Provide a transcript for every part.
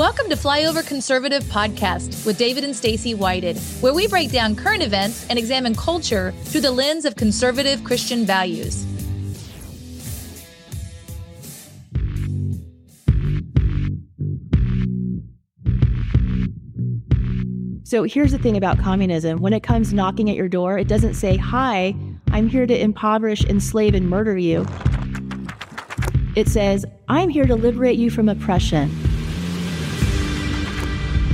Welcome to Flyover Conservative Podcast with David and Stacy Whited, where we break down current events and examine culture through the lens of conservative Christian values. So here's the thing about communism when it comes knocking at your door, it doesn't say, Hi, I'm here to impoverish, enslave, and murder you. It says, I'm here to liberate you from oppression.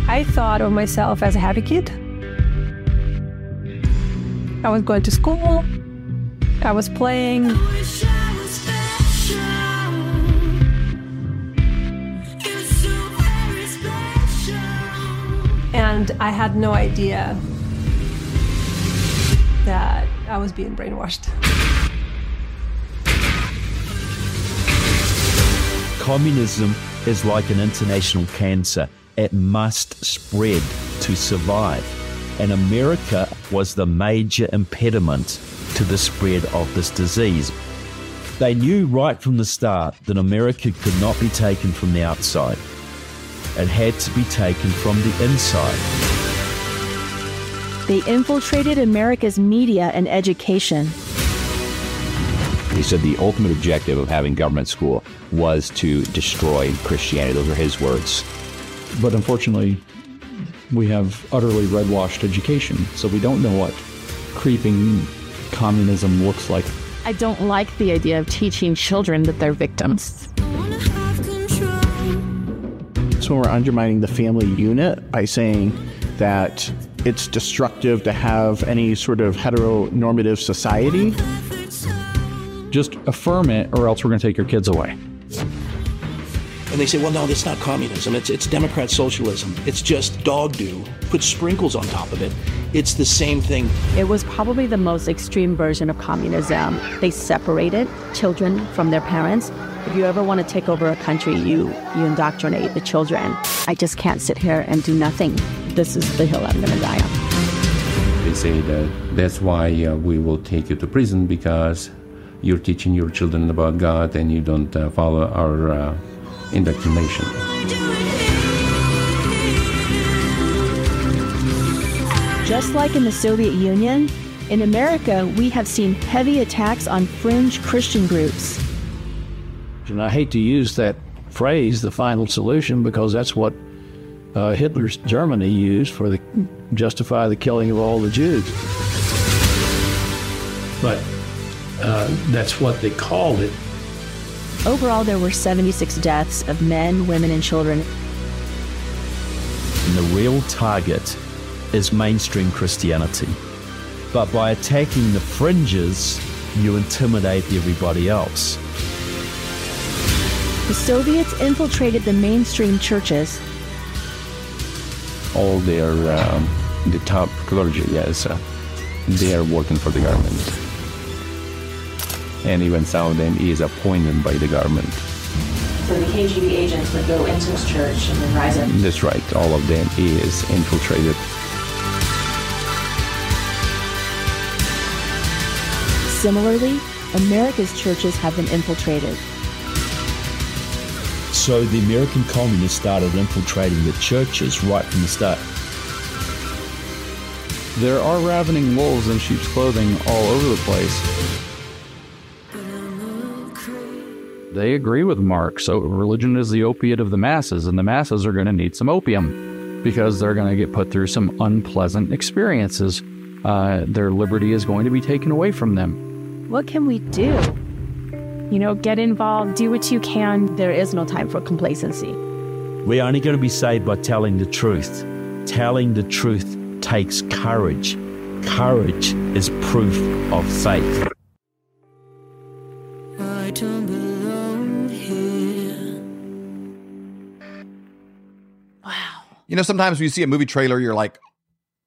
I thought of myself as a happy kid. I was going to school, I was playing. And I had no idea that I was being brainwashed. Communism is like an international cancer. It must spread to survive. And America was the major impediment to the spread of this disease. They knew right from the start that America could not be taken from the outside. It had to be taken from the inside. They infiltrated America's media and education. He said the ultimate objective of having government school was to destroy Christianity. Those are his words. But unfortunately, we have utterly red-washed education, so we don't know what creeping communism looks like. I don't like the idea of teaching children that they're victims. So we're undermining the family unit by saying that it's destructive to have any sort of heteronormative society. Just affirm it, or else we're going to take your kids away. And they say, well, no, that's not communism. It's, it's Democrat socialism. It's just dog do. Put sprinkles on top of it. It's the same thing. It was probably the most extreme version of communism. They separated children from their parents. If you ever want to take over a country, you, you indoctrinate the children. I just can't sit here and do nothing. This is the hill I'm going to die on. They say that that's why uh, we will take you to prison because you're teaching your children about God and you don't uh, follow our uh, indoctrination. Just like in the Soviet Union, in America, we have seen heavy attacks on fringe Christian groups. And I hate to use that phrase, the final solution, because that's what uh, Hitler's Germany used for the justify the killing of all the Jews. But uh, that's what they called it. Overall, there were 76 deaths of men, women, and children. And the real target is mainstream Christianity. But by attacking the fringes, you intimidate everybody else. The Soviets infiltrated the mainstream churches. All their um, the top clergy, yes, uh, they are working for the government, and even some of them is appointed by the government. So the KGB agents would go into his church and then rise up. That's right. All of them is infiltrated. Similarly, America's churches have been infiltrated. So the American communists started infiltrating the churches right from the start. There are ravening wolves in sheep's clothing all over the place. They agree with Marx. So religion is the opiate of the masses, and the masses are going to need some opium because they're going to get put through some unpleasant experiences. Uh, their liberty is going to be taken away from them. What can we do? You know, get involved, do what you can. There is no time for complacency. We're only going to be saved by telling the truth. Telling the truth takes courage. Courage is proof of faith. You know, sometimes when you see a movie trailer, you're like,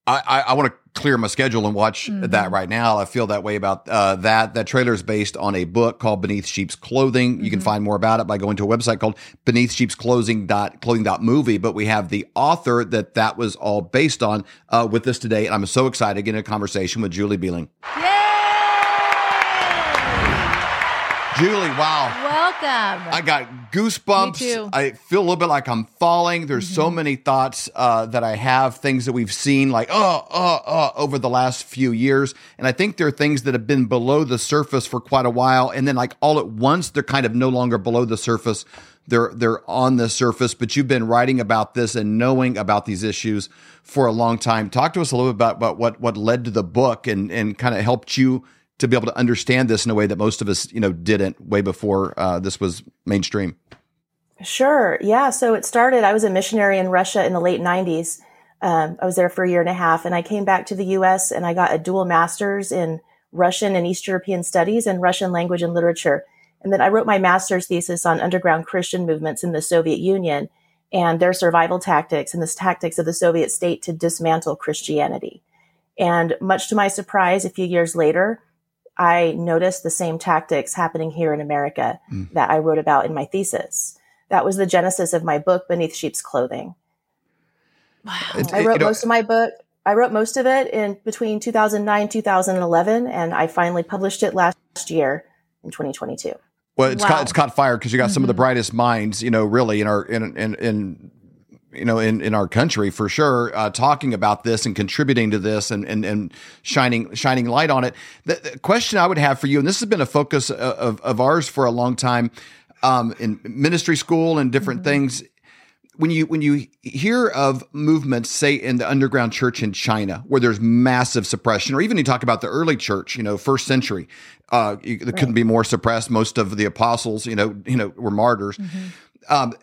I, I, I want to clear my schedule and watch Mhm. that right now. I feel that way about uh, that. That trailer is based on a book called Beneath Sheep's Clothing. You can find more about it by going to a website called Beneath Sheep's Clothing dot clothing dot movie. But we have the author that that was all based on uh, with us today, and I'm so excited to get in a conversation with Julie Behling. Julie, wow. Welcome. I got goosebumps. I feel a little bit like I'm falling. There's Mm-hmm. so many thoughts uh, that I have, things that we've seen, like oh, oh, oh, over the last few years. And I think there are things that have been below the surface for quite a while, and then like all at once, they're kind of no longer below the surface. They're they're on the surface. But you've been writing about this and knowing about these issues for a long time. Talk to us a little bit about, about what what led to the book and and kind of helped you to be able to understand this in a way that most of us, you know, didn't way before uh, this was mainstream. Sure. Yeah. So it started, I was a missionary in Russia in the late 90s. Um, I was there for a year and a half and I came back to the US and I got a dual master's in Russian and East European studies and Russian language and literature. And then I wrote my master's thesis on underground Christian movements in the Soviet Union and their survival tactics and the tactics of the Soviet state to dismantle Christianity. And much to my surprise, a few years later, I noticed the same tactics happening here in America Mm. that I wrote about in my thesis. That was the genesis of my book, Beneath Sheep's Clothing. It- I wrote you know, most of my book. I wrote most of it in between 2009 2011, and I finally published it last year in 2022. Well, it's Wow. caught it's caught fire because you got some of the Mhm. brightest minds, you know, really in our in in, in you know in, in our country for sure, uh, talking about this and contributing to this and and, and shining shining light on it. The, the question I would have for you, and this has been a focus of of, of ours for a long time, um, in ministry school and different things. When you when you hear of movements, say in the underground church in China, where there's massive suppression, or even you talk about the early church, you know, first century, uh, you, it couldn't be more suppressed. Most of the apostles, you know, you know, were martyrs. Um,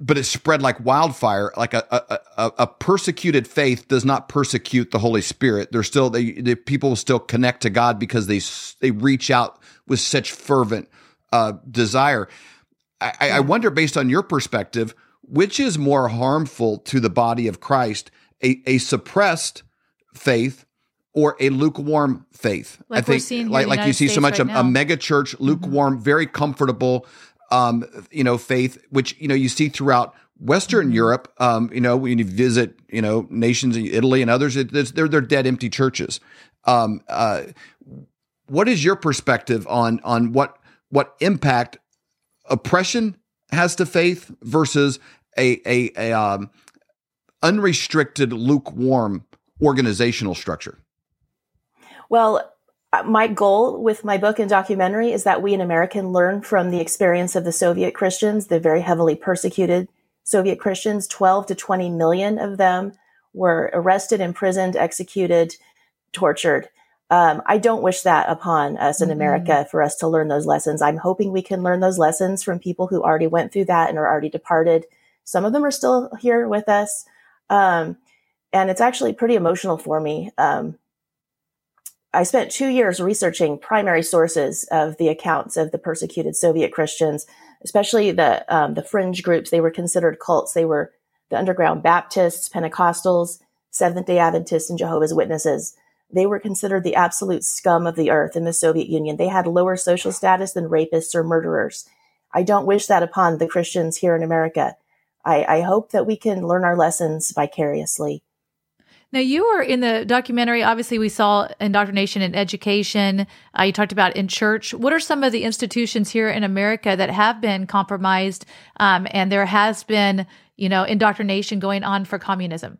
but it spread like wildfire. Like a, a a persecuted faith does not persecute the Holy Spirit. They're still they, the people still connect to God because they they reach out with such fervent uh, desire. I, I wonder, based on your perspective, which is more harmful to the body of Christ: a, a suppressed faith or a lukewarm faith? Like I we're think, seeing like like you see so much right a, a mega church, lukewarm, very comfortable, um, you know, faith, which you know you see throughout Western Europe. Um, you know, when you visit, you know, nations in Italy and others, it, they're they're dead empty churches. Um, uh, what is your perspective on on what what impact oppression has to faith versus a a, a um, unrestricted lukewarm organizational structure? Well, my goal with my book and documentary is that we in America learn from the experience of the Soviet Christians, the very heavily persecuted Soviet Christians. 12 to 20 million of them were arrested, imprisoned, executed, tortured. Um, I don't wish that upon us in America for us to learn those lessons. I'm hoping we can learn those lessons from people who already went through that and are already departed. Some of them are still here with us. Um, and it's actually pretty emotional for me. Um, I spent two years researching primary sources of the accounts of the persecuted Soviet Christians, especially the um, the fringe groups. They were considered cults. They were the underground Baptists, Pentecostals, Seventh Day Adventists, and Jehovah's Witnesses. They were considered the absolute scum of the earth in the Soviet Union. They had lower social status than rapists or murderers. I don't wish that upon the Christians here in America. I, I hope that we can learn our lessons vicariously. Now, you were in the documentary. Obviously, we saw indoctrination in education. Uh, you talked about in church. What are some of the institutions here in America that have been compromised, um, and there has been, you know, indoctrination going on for communism?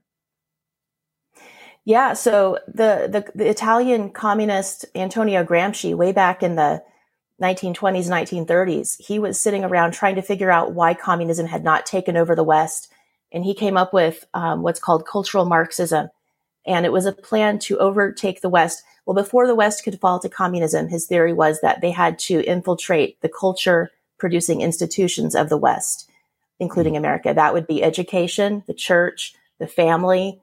Yeah, so the, the the Italian communist Antonio Gramsci, way back in the 1920s, 1930s, he was sitting around trying to figure out why communism had not taken over the West, and he came up with um, what's called cultural Marxism, and it was a plan to overtake the West. Well, before the West could fall to communism, his theory was that they had to infiltrate the culture producing institutions of the West, including America. That would be education, the church, the family,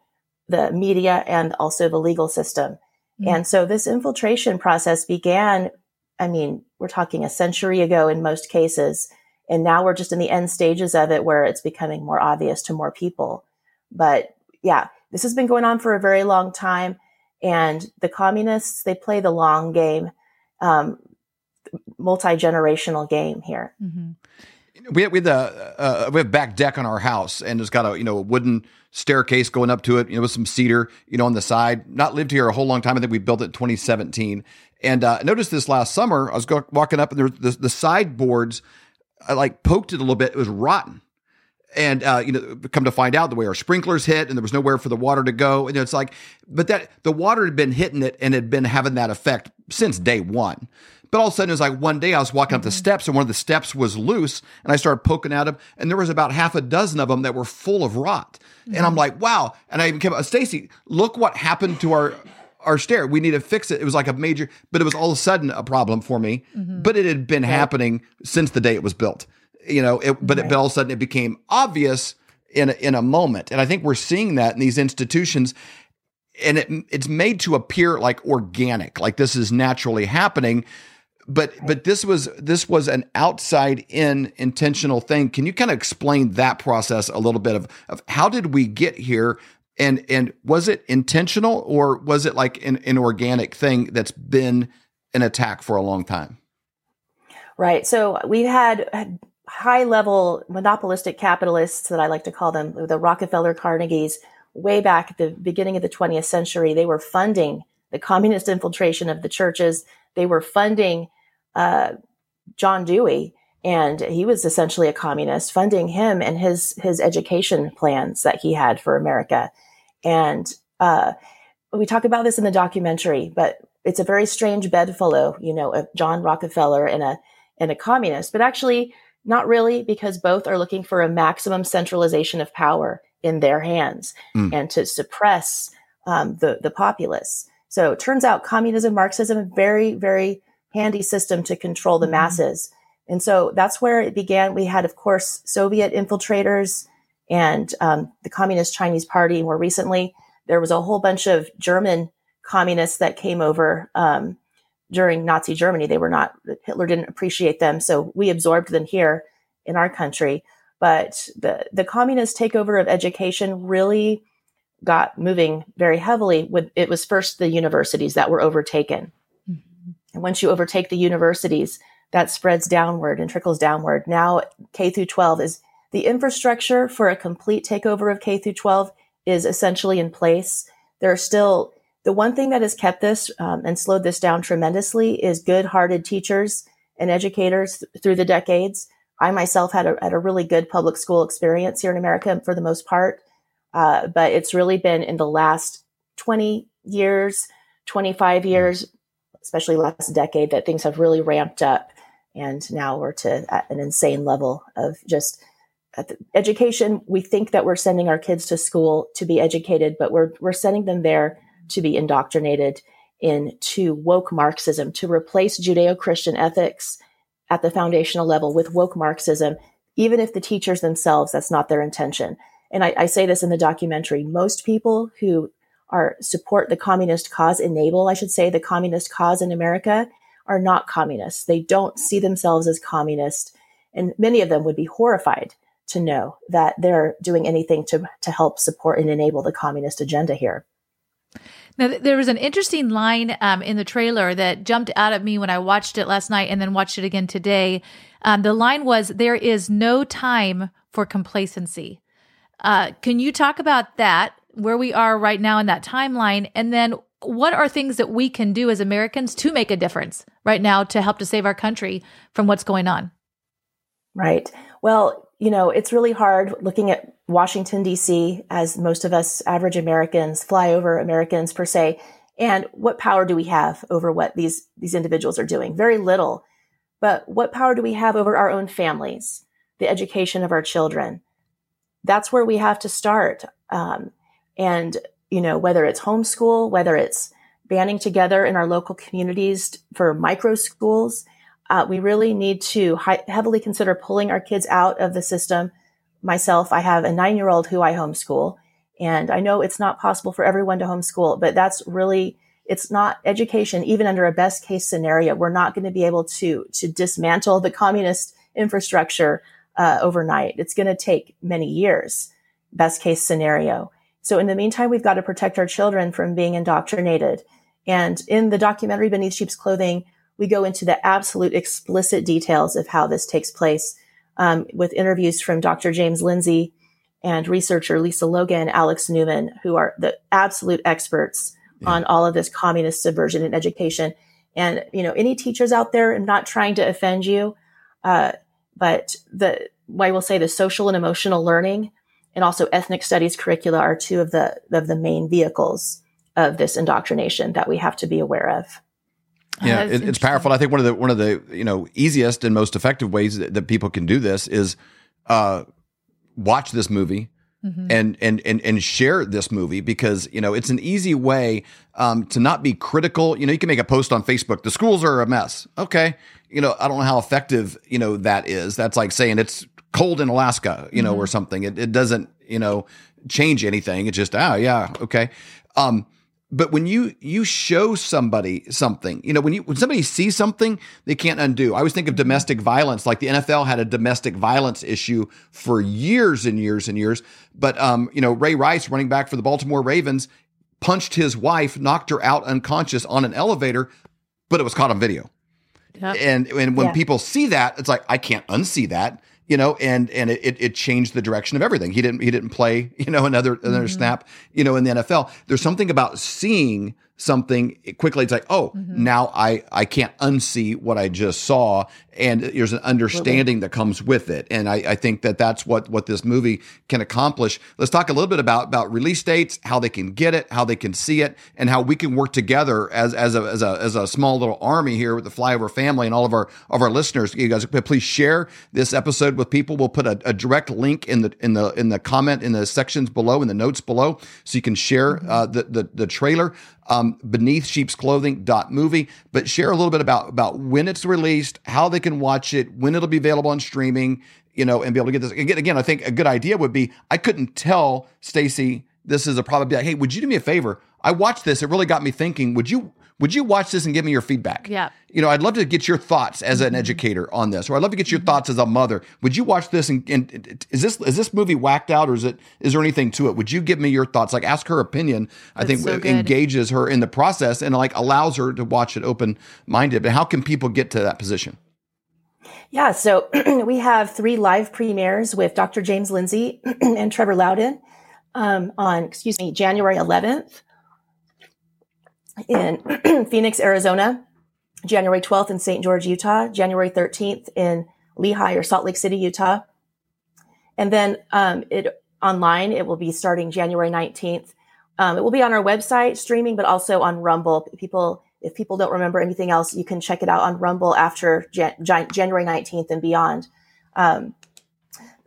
the media, and also the legal system. And so this infiltration process began, I mean, we're talking a century ago in most cases. And now we're just in the end stages of it where it's becoming more obvious to more people. But yeah, this has been going on for a very long time. And the communists, they play the long game, um, multi generational game here. we we have the uh, we have back deck on our house, and it's got a you know a wooden staircase going up to it, you know, with some cedar, you know, on the side. Not lived here a whole long time. I think we built it in 2017, And uh, I noticed this last summer. I was go- walking up, and there, the the sideboards, I like poked it a little bit. It was rotten. And uh, you know, come to find out the way our sprinklers hit, and there was nowhere for the water to go. And it's like, but that the water had been hitting it and had been having that effect since day one. But all of a sudden, it was like one day I was walking up the steps, and one of the steps was loose, and I started poking at them, and there was about half a dozen of them that were full of rot. And I'm like, wow. And I even came up, Stacy, look what happened to our our stair. We need to fix it. It was like a major, but it was all of a sudden a problem for me. Mm-hmm. But it had been happening since the day it was built. You know, it, but, it, but all of a sudden it became obvious in a, in a moment. And I think we're seeing that in these institutions. And it, it's made to appear like organic, like this is naturally happening. But but this was this was an outside in intentional thing. Can you kind of explain that process a little bit of, of how did we get here and and was it intentional or was it like an, an organic thing that's been an attack for a long time Right. So we've had high level monopolistic capitalists that I like to call them, the Rockefeller Carnegies, way back at the beginning of the 20th century. They were funding the communist infiltration of the churches. They were funding uh, John Dewey, and he was essentially a communist, funding him and his his education plans that he had for America. And uh, we talk about this in the documentary, but it's a very strange bedfellow, you know, of John Rockefeller and a and a communist, but actually not really, because both are looking for a maximum centralization of power in their hands Mm. and to suppress um, the the populace. So it turns out communism, Marxism, a very very handy system to control the masses. And so that's where it began. We had, of course, Soviet infiltrators and um, the Communist Chinese Party. More recently, there was a whole bunch of German communists that came over um, during Nazi Germany. They were not, Hitler didn't appreciate them. So we absorbed them here in our country. But the, the communist takeover of education really got moving very heavily with it was first the universities that were overtaken. And once you overtake the universities, that spreads downward and trickles downward. Now K through 12 is the infrastructure for a complete takeover of K through 12 is essentially in place. There are still the one thing that has kept this um, and slowed this down tremendously is good-hearted teachers and educators th- through the decades. I myself had a, had a really good public school experience here in America for the most part, uh, but it's really been in the last 20 years, 25 years, especially last decade, that things have really ramped up. And now we're to an insane level of just education. We think that we're sending our kids to school to be educated, but we're, we're sending them there to be indoctrinated into woke Marxism, to replace Judeo Christian ethics at the foundational level with woke Marxism, even if the teachers themselves, that's not their intention. And I, I say this in the documentary most people who are support the communist cause, enable, I should say, the communist cause in America are not communists. They don't see themselves as communist. And many of them would be horrified to know that they're doing anything to, to help support and enable the communist agenda here. Now, th- there was an interesting line um, in the trailer that jumped out at me when I watched it last night and then watched it again today. Um, the line was, There is no time for complacency. Uh, can you talk about that, where we are right now in that timeline? And then what are things that we can do as Americans to make a difference right now to help to save our country from what's going on? Right. Well, you know, it's really hard looking at Washington, D.C., as most of us average Americans, flyover Americans per se. And what power do we have over what these, these individuals are doing? Very little. But what power do we have over our own families, the education of our children? That's where we have to start. Um, and, you know, whether it's homeschool, whether it's banding together in our local communities for micro schools, uh, we really need to hi- heavily consider pulling our kids out of the system. Myself, I have a nine year old who I homeschool, and I know it's not possible for everyone to homeschool, but that's really it's not education. Even under a best case scenario, we're not going to be able to to dismantle the communist infrastructure uh, overnight. It's going to take many years. Best case scenario. So in the meantime, we've got to protect our children from being indoctrinated. And in the documentary Beneath Sheep's Clothing, we go into the absolute explicit details of how this takes place um, with interviews from Dr. James Lindsay and researcher Lisa Logan, Alex Newman, who are the absolute experts on all of this communist subversion in education. And, you know, any teachers out there, I'm not trying to offend you, uh, but the, I will say the social and emotional learning and also ethnic studies curricula are two of the, of the main vehicles of this indoctrination that we have to be aware of. Yeah, it, it's powerful. I think one of the one of the you know easiest and most effective ways that, that people can do this is uh, watch this movie, mm-hmm. and, and and and share this movie because you know it's an easy way um, to not be critical. You know, you can make a post on Facebook. The schools are a mess. Okay, you know, I don't know how effective you know that is. That's like saying it's cold in Alaska, you know, mm-hmm. or something. It, it doesn't you know change anything. It's just oh yeah okay. Um, but when you you show somebody something you know when you when somebody sees something they can't undo i always think of domestic violence like the nfl had a domestic violence issue for years and years and years but um you know ray rice running back for the baltimore ravens punched his wife knocked her out unconscious on an elevator but it was caught on video yep. and and when yeah. people see that it's like i can't unsee that you know, and and it, it changed the direction of everything. He didn't he didn't play, you know, another another mm-hmm. snap, you know, in the NFL. There's something about seeing something quickly. It's like, oh, mm-hmm. now I I can't unsee what I just saw, and there's an understanding that comes with it. And I, I think that that's what what this movie can accomplish. Let's talk a little bit about about release dates, how they can get it, how they can see it, and how we can work together as as a as a as a small little army here with the Flyover family and all of our of our listeners. You guys, please share this episode with people. We'll put a, a direct link in the in the in the comment in the sections below in the notes below, so you can share mm-hmm. uh, the, the the trailer um, Um, beneath sheep's clothing dot movie, but share a little bit about, about when it's released, how they can watch it, when it'll be available on streaming, you know, and be able to get this. Again, again I think a good idea would be I couldn't tell Stacy this is a probably like, hey, would you do me a favor? I watched this. It really got me thinking. Would you would you watch this and give me your feedback? Yeah. You know, I'd love to get your thoughts as an mm-hmm. educator on this, or I'd love to get your thoughts as a mother. Would you watch this and, and, is this is this movie whacked out, or is it is there anything to it? Would you give me your thoughts? Like ask her opinion. That's I think so engages her in the process and like allows her to watch it open minded. But how can people get to that position? Yeah, so we have three live premieres with Dr. James Lindsay and Trevor Loudon um, on, excuse me, January 11th in Phoenix, Arizona, January 12th in St. George, Utah, January 13th in Lehi or Salt Lake City, Utah. And then um, it online, it will be starting January 19th. Um, it will be on our website streaming, but also on Rumble. People, if people don't remember anything else, you can check it out on Rumble after Jan- January 19th and beyond. Um,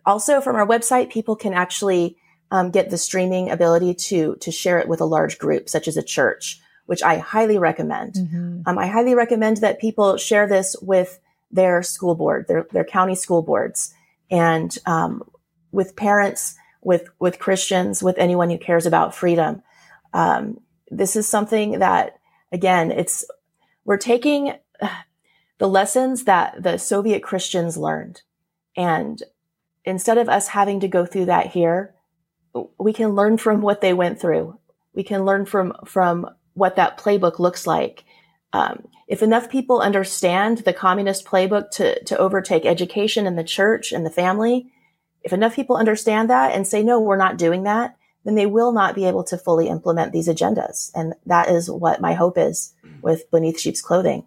also, from our website, people can actually um, get the streaming ability to to share it with a large group, such as a church which I highly recommend. Mm-hmm. Um, I highly recommend that people share this with their school board, their, their county school boards, and um, with parents, with with Christians, with anyone who cares about freedom. Um, this is something that, again, it's we're taking the lessons that the Soviet Christians learned, and instead of us having to go through that here, we can learn from what they went through. We can learn from from what that playbook looks like. Um, if enough people understand the communist playbook to, to overtake education in the church and the family, if enough people understand that and say, no, we're not doing that, then they will not be able to fully implement these agendas. And that is what my hope is with Beneath Sheep's Clothing.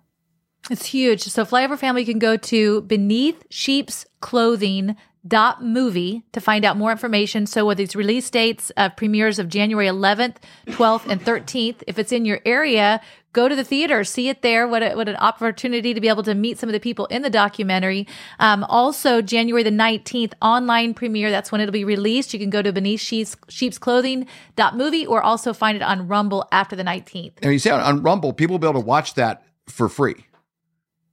It's huge. So Flyover Family can go to Beneath Sheep's Clothing dot movie to find out more information. So with these release dates of premieres of January 11th, 12th, and 13th, if it's in your area, go to the theater, see it there. What a, what an opportunity to be able to meet some of the people in the documentary. Um, also, January the 19th, online premiere. That's when it'll be released. You can go to Beneath Sheep's, Sheep's Clothing dot movie or also find it on Rumble after the 19th. And you say on, on Rumble, people will be able to watch that for free.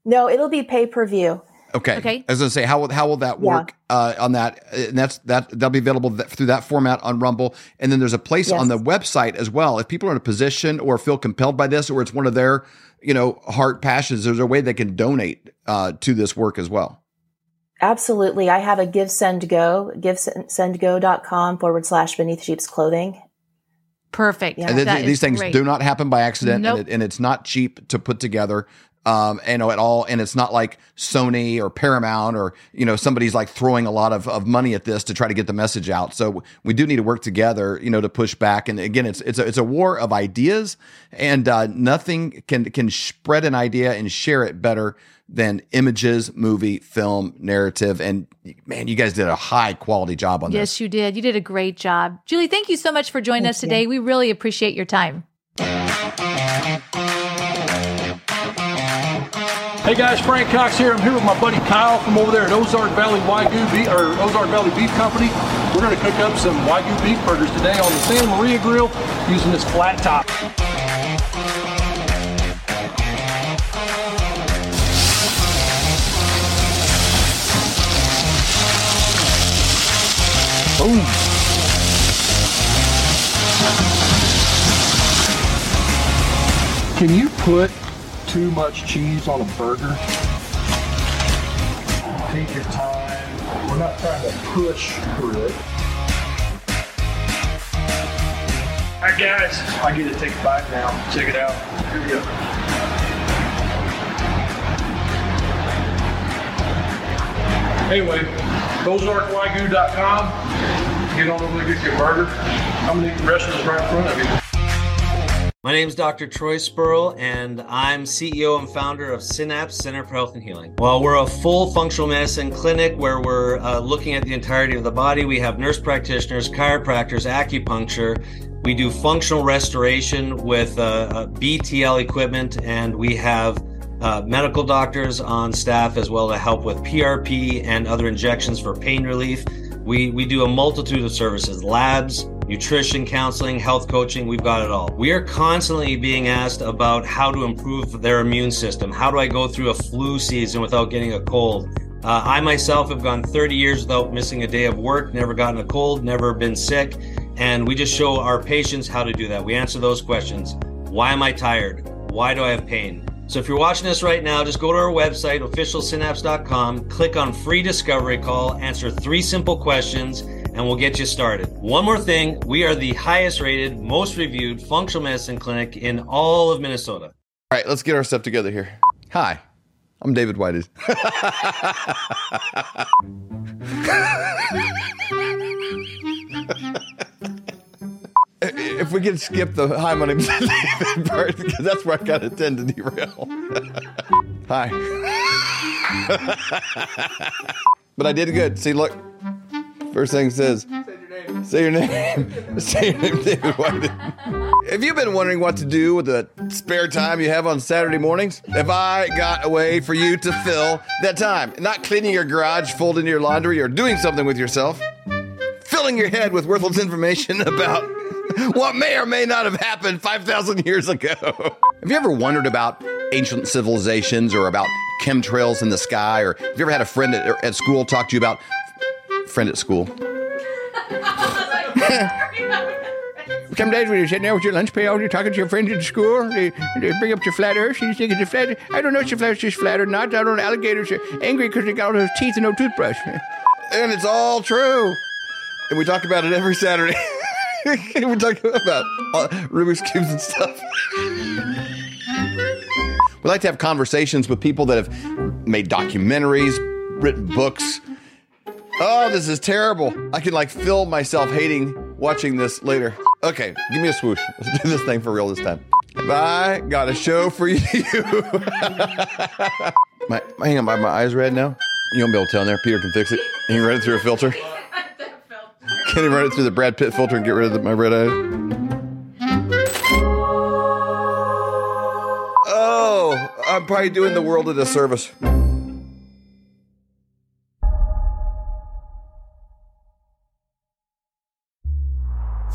No, it'll be pay per view. Okay. Okay. I was going to say, how will how will that work yeah. uh, on that? And that's that that'll be available th- through that format on Rumble. And then there's a place yes. on the website as well. If people are in a position or feel compelled by this, or it's one of their you know heart passions, there's a way they can donate uh, to this work as well. Absolutely. I have a give send go, givesendgo.com forward slash beneath sheep's clothing. Perfect. Yeah. And th- these things great. do not happen by accident, nope. and, it, and, it's not cheap to put together. Um, you know, at all. And it's not like Sony or Paramount or you know somebody's like throwing a lot of, of money at this to try to get the message out. So we do need to work together, you know, to push back. And again, it's it's a, it's a war of ideas, and uh, nothing can can spread an idea and share it better than images, movie, film, narrative. And man, you guys did a high quality job on yes, this. Yes, you did. You did a great job. Julie, thank you so much for joining us today. We really appreciate your time. Hey guys, Frank Cox here. I'm here with my buddy Kyle from over there at Ozark Valley Wagyu Beef or Ozark Valley Beef Company. We're to cook up some Wagyu beef burgers today on the Santa Maria grill using this flat top. Boom. Can you put too much cheese on a burger? Take your time. We're not trying to push through it. All right, guys, I get to take a bite now. Check it out. Here we go. Anyway, ozarkwagyu.com. Get on over there, get your burger. I'm gonna eat the rest of this right in front of you. My name is Dr. Troy Spurl, and I'm CEO and founder of Synapse Center for Health and Healing. While we're a full functional medicine clinic where we're uh, looking at the entirety of the body, we have nurse practitioners, chiropractors, acupuncture. We do functional restoration with uh, uh, BTL equipment, and we have uh, medical doctors on staff as well to help with PRP and other injections for pain relief. We, we do a multitude of services labs, nutrition, counseling, health coaching. We've got it all. We are constantly being asked about how to improve their immune system. How do I go through a flu season without getting a cold? Uh, I myself have gone 30 years without missing a day of work, never gotten a cold, never been sick. And we just show our patients how to do that. We answer those questions. Why am I tired? Why do I have pain? So if you're watching this right now, just go to our website, officialsynapse.com, click on free discovery call, answer three simple questions, and we'll get you started. One more thing, we are the highest rated, most reviewed functional medicine clinic in all of Minnesota. All right, let's get our stuff together here. Hi, I'm David Whited. if we could skip the hi, my name's David part, because that's where I kind of tend to derail. hi. but I did good. See, look. First thing says, say your name. Say your name, David White. Have you been wondering what to do with the spare time you have on Saturday mornings? Have I got a way for you to fill that time? Not cleaning your garage, folding your laundry, or doing something with yourself. Filling your head with worthless information about what may or may not have happened 5,000 years ago. Have you ever wondered about ancient civilizations or about chemtrails in the sky? Or have you ever had a friend at, at school talk to you about friend at school? Some days when you're sitting there with your lunch pail, you're talking to your friends at school, they, they bring up your flat earth, and you think it's a flat I don't know if your flat earth is flat or not. I don't know. Alligators are angry because they got all those teeth and no toothbrush. And it's all true. And we talk about it every Saturday. we talk about uh, Rubik's Cubes and stuff. we like to have conversations with people that have made documentaries, written books. Oh, this is terrible. I can like feel myself hating watching this later. Okay, give me a swoosh. Let's do this thing for real this time. I got a show for you? my, hang on, my, my eyes red now. You won't be able to tell in there. Peter can fix it. He can run it through a filter. Can he run it through the Brad Pitt filter and get rid of the, my red eyes? Oh, I'm probably doing the world a disservice.